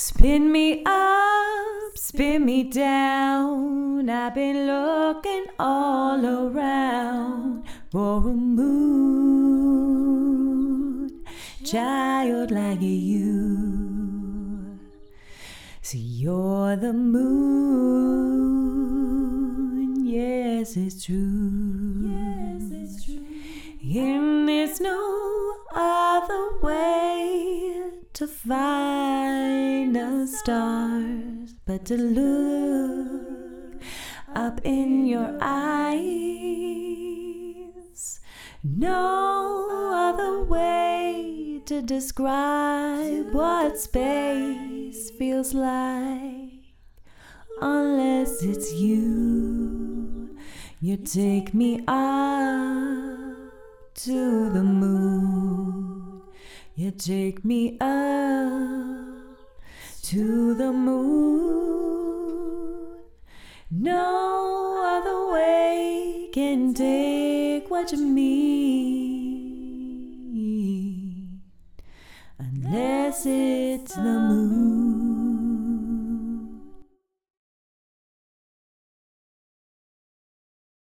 Spin me up, spin me down. I've been looking all around for a moon, child like you. See, you're the moon. Yes, it's true. Yes, it's true. And there's no other way to find stars but to look up in your eyes. No other way to describe what space feels like unless it's you. You take me up to the moon. You take me up to the moon. No other way can take what you mean unless it's the moon.